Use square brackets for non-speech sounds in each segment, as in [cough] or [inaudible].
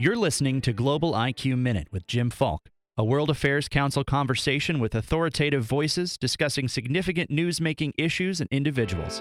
You're listening to Global IQ Minute with Jim Falk, a World Affairs Council conversation with authoritative voices discussing significant news making issues and individuals.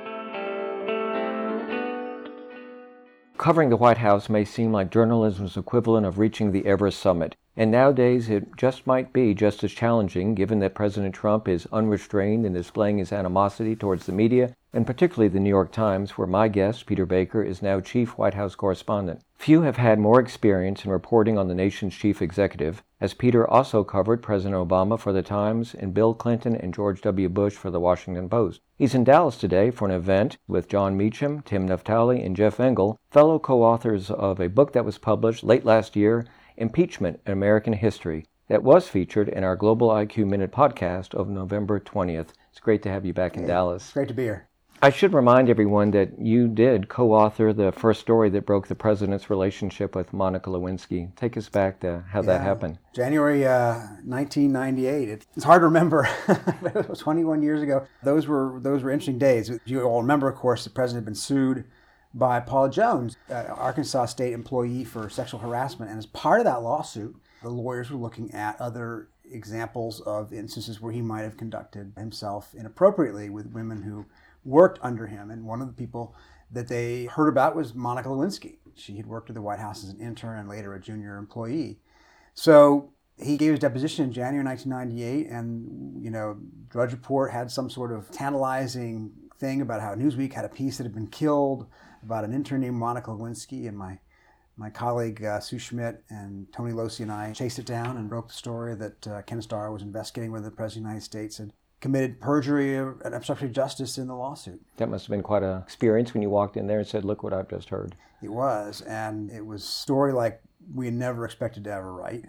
Covering the White House may seem like journalism's equivalent of reaching the Everest summit. And nowadays, it just might be just as challenging given that President Trump is unrestrained in displaying his animosity towards the media, and particularly the New York Times, where my guest, Peter Baker, is now chief White House correspondent. Few have had more experience in reporting on the nation's chief executive, as Peter also covered President Obama for the Times and Bill Clinton and George W. Bush for the Washington Post. He's in Dallas today for an event with Jon Meacham, Tim Naftali, and Jeff Engel, fellow co authors of a book that was published late last year Impeachment in American History, that was featured in our Global IQ Minute podcast of November 20th. It's great to have you back in hey, Dallas. It's great to be here. I should remind everyone that you did co author the first story that broke the president's relationship with Monica Lewinsky. Take us back to how yeah, that happened. January uh, 1998. It's hard to remember. [laughs] it was 21 years ago. Those were, those were interesting days. You all remember, of course, the president had been sued by Paula Jones, an Arkansas state employee for sexual harassment. And as part of that lawsuit, the lawyers were looking at other examples of instances where he might have conducted himself inappropriately with women who worked under him. And one of the people that they heard about was Monica Lewinsky. She had worked at the White House as an intern and later a junior employee. So he gave his deposition in January 1998, and you know, Drudge Report had some sort of tantalizing thing about how Newsweek had a piece that had been killed about an intern named Monica Lewinsky, and my my colleague uh, Sue Schmidt and Toni Locy and I chased it down and broke the story that uh, Ken Starr was investigating whether the President of the United States had committed perjury and obstruction of justice in the lawsuit. That must have been quite an experience when you walked in there and said, "Look what I've just heard." It was, and it was a story like we never expected to ever write.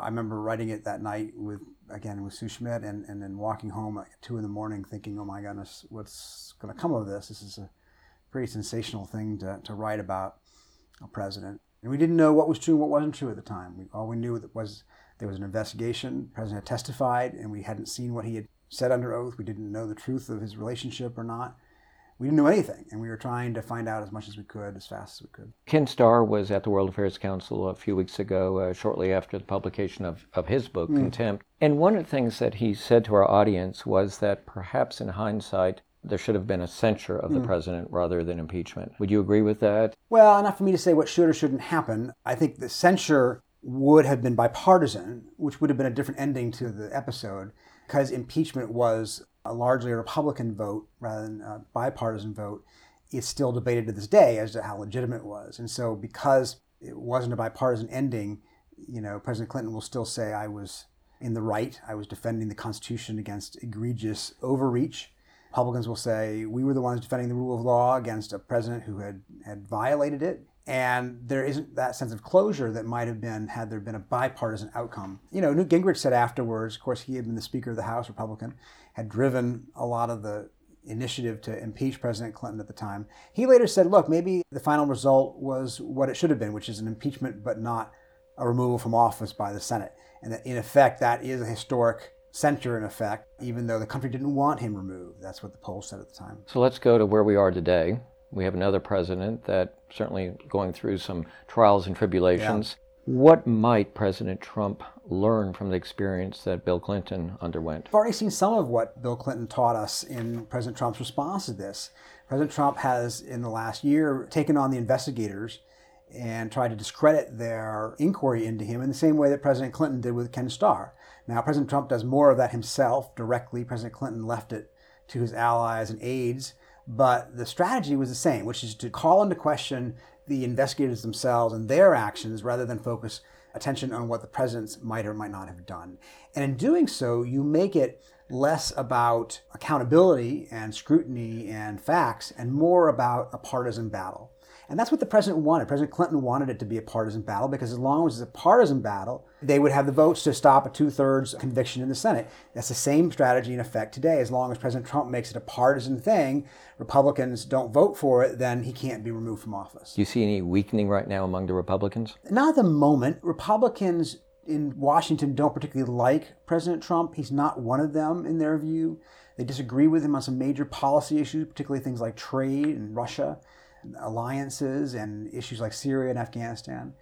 I remember writing it that night with again with Sue Schmidt, and, and then walking home at two in the morning, thinking, "Oh my goodness, what's going to come of this? This is a pretty sensational thing to, to write about a president. And we didn't know what was true and what wasn't true at the time. We, all we knew was there was an investigation. The president had testified, and we hadn't seen what he had said under oath. We didn't know the truth of his relationship or not. We didn't know anything, and we were trying to find out as much as we could, as fast as we could. Ken Starr was at the World Affairs Council a few weeks ago, uh, shortly after the publication of, of his book, mm. Contempt. And one of the things that he said to our audience was that perhaps in hindsight, there should have been a censure of the mm. president rather than impeachment. Would you agree with that? Well, enough for me to say what should or shouldn't happen. I think the censure would have been bipartisan, which would have been a different ending to the episode, because impeachment was a largely a Republican vote rather than a bipartisan vote. It's still debated to this day as to how legitimate it was. And so, because it wasn't a bipartisan ending, you know, President Clinton will still say, I was in the right. I was defending the Constitution against egregious overreach. Republicans will say, we were the ones defending the rule of law against a president who had, had violated it. And there isn't that sense of closure that might have been had there been a bipartisan outcome. You know, Newt Gingrich said afterwards, of course, he had been the Speaker of the House, Republican, had driven a lot of the initiative to impeach President Clinton at the time. He later said, look, maybe the final result was what it should have been, which is an impeachment, but not a removal from office by the Senate. And that in effect, that is a historic censure in effect, even though the country didn't want him removed. That's what the polls said at the time. So let's go to where we are today. We have another president that certainly going through some trials and tribulations. Yeah. What might President Trump learn from the experience that Bill Clinton underwent? I've already seen some of what Bill Clinton taught us in President Trump's response to this. President Trump has, in the last year, taken on the investigators and tried to discredit their inquiry into him in the same way that President Clinton did with Ken Starr. Now, President Trump does more of that himself directly. President Clinton left it to his allies and aides. But the strategy was the same, which is to call into question the investigators themselves and their actions rather than focus attention on what the presidents might or might not have done. And in doing so, you make it less about accountability and scrutiny and facts and more about a partisan battle. And that's what the president wanted. President Clinton wanted it to be a partisan battle because as long as it's a partisan battle, they would have the votes to stop a two thirds conviction in the Senate. That's the same strategy in effect today. As long as President Trump makes it a partisan thing, Republicans don't vote for it, then he can't be removed from office. Do you see any weakening right now among the Republicans? Not at the moment. Republicans in Washington don't particularly like President Trump. He's not one of them in their view. They disagree with him on some major policy issues, particularly things like trade and Russia alliances and issues like Syria and Afghanistan.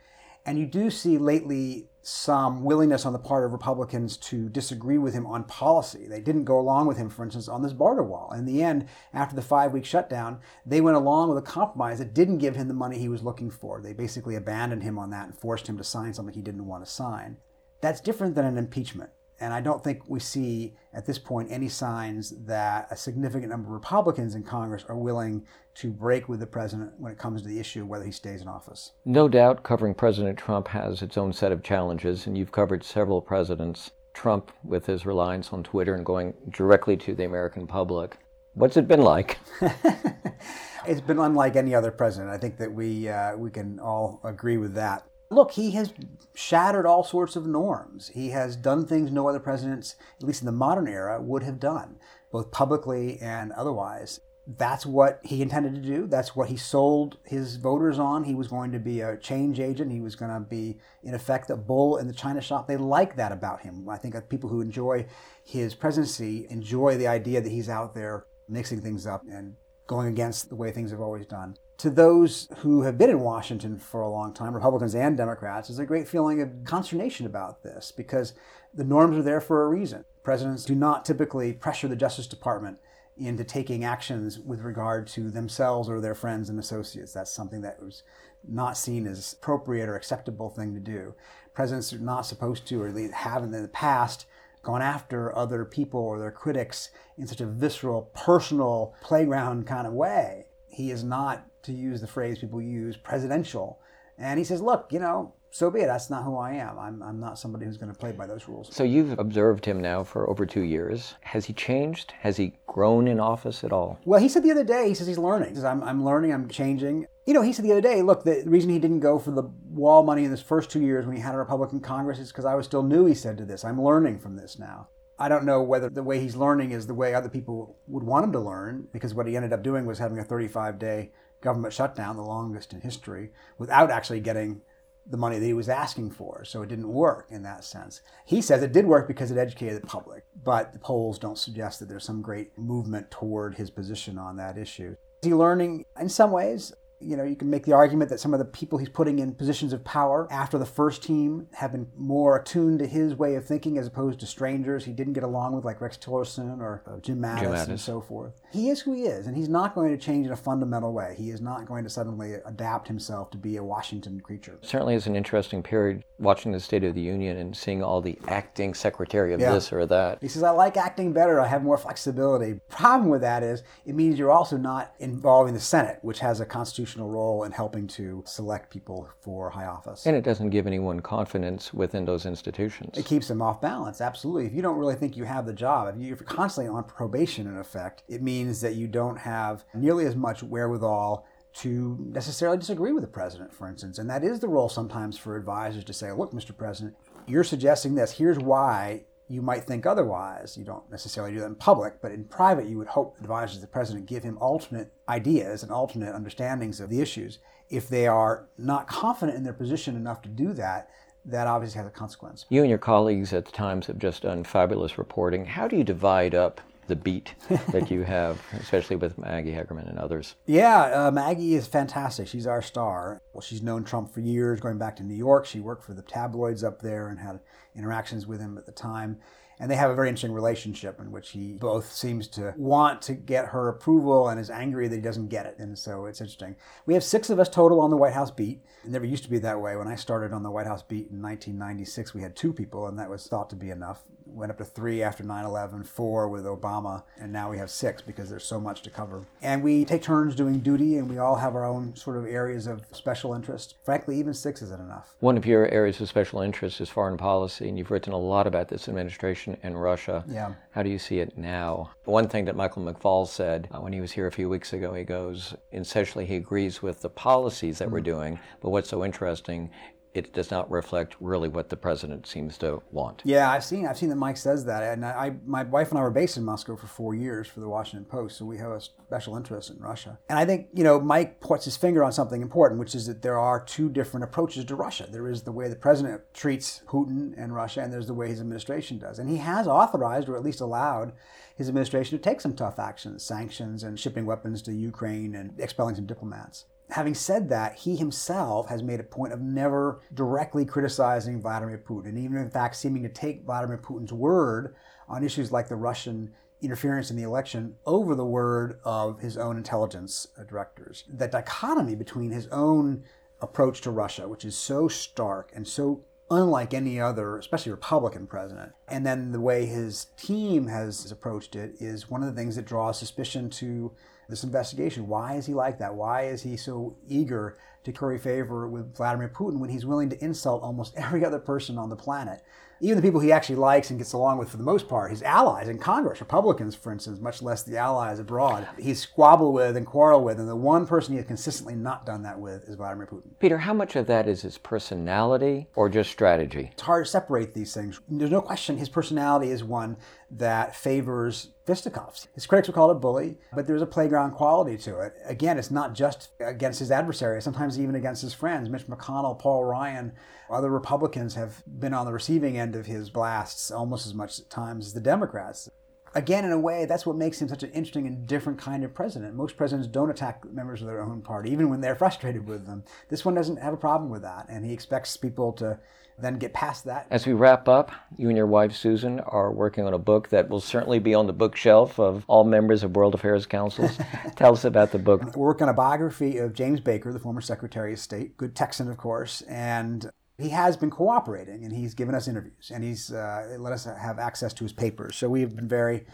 And you do see lately some willingness on the part of Republicans to disagree with him on policy. They didn't go along with him, for instance, on this border wall. In the end, after the five week shutdown, they went along with a compromise that didn't give him the money he was looking for. They basically abandoned him on that and forced him to sign something he didn't want to sign. That's different than an impeachment. And I don't think we see at this point any signs that a significant number of Republicans in Congress are willing to break with the president when it comes to the issue of whether he stays in office. No doubt covering President Trump has its own set of challenges, and you've covered several presidents. Trump, with his reliance on Twitter and going directly to the American public. What's it been like? [laughs] [laughs] it's been unlike any other president. I think that we, uh, we can all agree with that. Look, he has shattered all sorts of norms. He has done things no other presidents, at least in the modern era, would have done, both publicly and otherwise. That's what he intended to do. That's what he sold his voters on. He was going to be a change agent. He was going to be, in effect, a bull in the china shop. They like that about him. I think people who enjoy his presidency enjoy the idea that he's out there mixing things up and going against the way things have always done to those who have been in Washington for a long time, Republicans and Democrats, is a great feeling of consternation about this because the norms are there for a reason. Presidents do not typically pressure the Justice Department into taking actions with regard to themselves or their friends and associates. That's something that was not seen as appropriate or acceptable thing to do. Presidents are not supposed to, or at least haven't in the past, gone after other people or their critics in such a visceral, personal, playground kind of way. He is not to use the phrase people use, presidential. And he says, look, you know, so be it. That's not who I am. I'm, I'm not somebody who's going to play by those rules. So you've observed him now for over two years. Has he changed? Has he grown in office at all? Well, he said the other day, he says he's learning. He says, I'm, I'm learning, I'm changing. You know, he said the other day, look, the reason he didn't go for the wall money in his first two years when he had a Republican Congress is because I was still new, he said to this. I'm learning from this now. I don't know whether the way he's learning is the way other people would want him to learn, because what he ended up doing was having a 35 day government shutdown, the longest in history, without actually getting the money that he was asking for. So it didn't work in that sense. He says it did work because it educated the public, but the polls don't suggest that there's some great movement toward his position on that issue. Is he learning in some ways? You know, you can make the argument that some of the people he's putting in positions of power after the first team have been more attuned to his way of thinking as opposed to strangers he didn't get along with, like Rex Tillerson or uh, Jim, Mattis Jim Mattis and so forth. He is who he is, and he's not going to change in a fundamental way. He is not going to suddenly adapt himself to be a Washington creature. Certainly is an interesting period watching the State of the Union and seeing all the acting secretary of yeah. this or that. He says, I like acting better, I have more flexibility. Problem with that is it means you're also not involving the Senate, which has a constitutional constitutional role in helping to select people for high office. And it doesn't give anyone confidence within those institutions. It keeps them off balance, absolutely. If you don't really think you have the job, if you're constantly on probation, in effect, it means that you don't have nearly as much wherewithal to necessarily disagree with the president, for instance. And that is the role sometimes for advisors to say, look, Mr. President, you're suggesting this. Here's why you might think otherwise. You don't necessarily do that in public, but in private, you would hope advisors the president give him alternate ideas and alternate understandings of the issues. If they are not confident in their position enough to do that, that obviously has a consequence. You and your colleagues at the Times have just done fabulous reporting. How do you divide up the beat that you have, [laughs] especially with Maggie Haberman and others. Yeah, uh, Maggie is fantastic. She's our star. Well, she's known Trump for years, going back to New York. She worked for the tabloids up there and had interactions with him at the time. And they have a very interesting relationship in which he both seems to want to get her approval and is angry that he doesn't get it. And so it's interesting. We have six of us total on the White House beat. It never used to be that way. When I started on the White House beat in 1996, we had two people, and that was thought to be enough. Went up to three after 9 11, four with Obama, and now we have six because there's so much to cover. And we take turns doing duty, and we all have our own sort of areas of special interest. Frankly, even six isn't enough. One of your areas of special interest is foreign policy, and you've written a lot about this administration and Russia. Yeah. How do you see it now? One thing that Michael McFaul said uh, when he was here a few weeks ago, he goes, essentially, he agrees with the policies that mm-hmm. we're doing, but what's so interesting it does not reflect really what the president seems to want. Yeah, I've seen I've seen that Mike says that, and I, my wife and I were based in Moscow for four years for the Washington Post, so we have a special interest in Russia. And I think you know Mike puts his finger on something important, which is that there are two different approaches to Russia. There is the way the president treats Putin and Russia, and there's the way his administration does. And he has authorized, or at least allowed, his administration to take some tough actions, sanctions, and shipping weapons to Ukraine and expelling some diplomats Having said that, he himself has made a point of never directly criticizing Vladimir Putin, and even in fact seeming to take Vladimir Putin's word on issues like the Russian interference in the election over the word of his own intelligence directors. That dichotomy between his own approach to Russia, which is so stark and so unlike any other, especially Republican president, and then the way his team has approached it is one of the things that draws suspicion to this investigation. Why is he like that? Why is he so eager to curry favor with Vladimir Putin when he's willing to insult almost [laughs] every other person on the planet? Even the people he actually likes and gets along with for the most part, his allies in Congress, Republicans, for instance, much less the allies abroad, he squabbled with and quarreled with. And the one person he has consistently not done that with is Vladimir Putin. Peter, how much of that is his personality or just strategy? It's hard to separate these things. There's no question his personality is one that favors fisticuffs. His critics would call it a bully, but there's a playground quality to it. Again, it's not just against his adversaries, sometimes even against his friends. Mitch McConnell, Paul Ryan, other Republicans have been on the receiving end of his blasts almost as much at times as the Democrats. Again, in a way, that's what makes him such an interesting and different kind of president. Most presidents don't attack members of their own party, even when they're [laughs] frustrated with them. This one doesn't have a problem with that, and he expects people to then get past that. As we wrap up, you and your wife Susan are working on a book that will certainly be on the bookshelf of all members of World Affairs Councils. [laughs] Tell us about the book. We're working on a biography of James Baker, the former Secretary of State, good Texan, of course, and he has been cooperating and he's given us interviews and he's uh, let us have access to his papers. So we've been very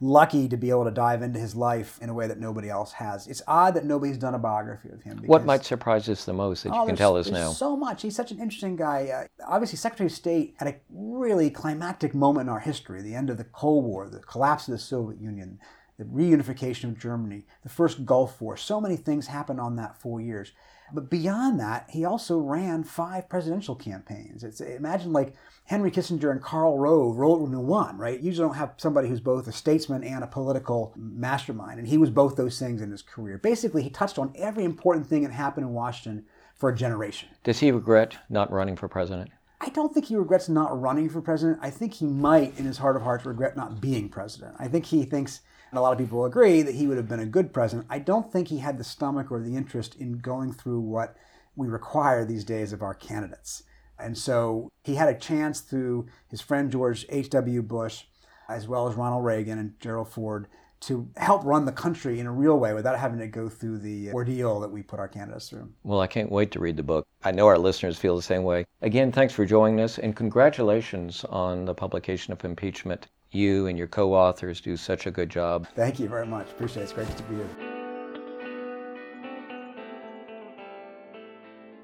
lucky to be able to dive into his life in a way that nobody else has. It's odd that nobody's done a biography of him. What might surprise us the most that oh, you can tell us now? So much. He's such an interesting guy. Uh, obviously, Secretary of State at a really climactic moment in our history the end of the Cold War, the collapse of the Soviet Union, the reunification of Germany, the first Gulf War. So many things happened on that four years. But beyond that, he also ran five presidential campaigns. It's, imagine like Henry Kissinger and Karl Rove rolled into one, right? You usually don't have somebody who's both a statesman and a political mastermind. And he was both those things in his career. Basically, he touched on every important thing that happened in Washington for a generation. Does he regret not running for president? I don't think he regrets not running for president. I think he might, in his heart of hearts, regret not being president. I think he thinks and a lot of people agree that he would have been a good president. I don't think he had the stomach or the interest in going through what we require these days of our candidates. And so he had a chance through his friend George H.W. Bush, as well as Ronald Reagan and Gerald Ford, to help run the country in a real way without having to go through the ordeal that we put our candidates through. Well, I can't wait to read the book. I know our listeners feel the same way. Again, thanks for joining us and congratulations on the publication of Impeachment you and your co authors do such a good job. Thank you very much. Appreciate it. It's great to be here.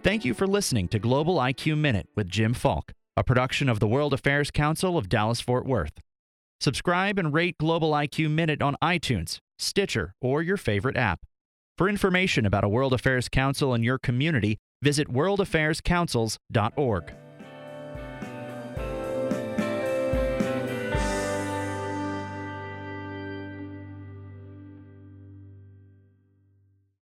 Thank you for listening to Global IQ Minute with Jim Falk, a production of the World Affairs Council of Dallas Fort Worth. Subscribe and rate Global IQ Minute on iTunes, Stitcher, or your favorite app. For information about a World Affairs Council in your community, visit worldaffairscouncils.org.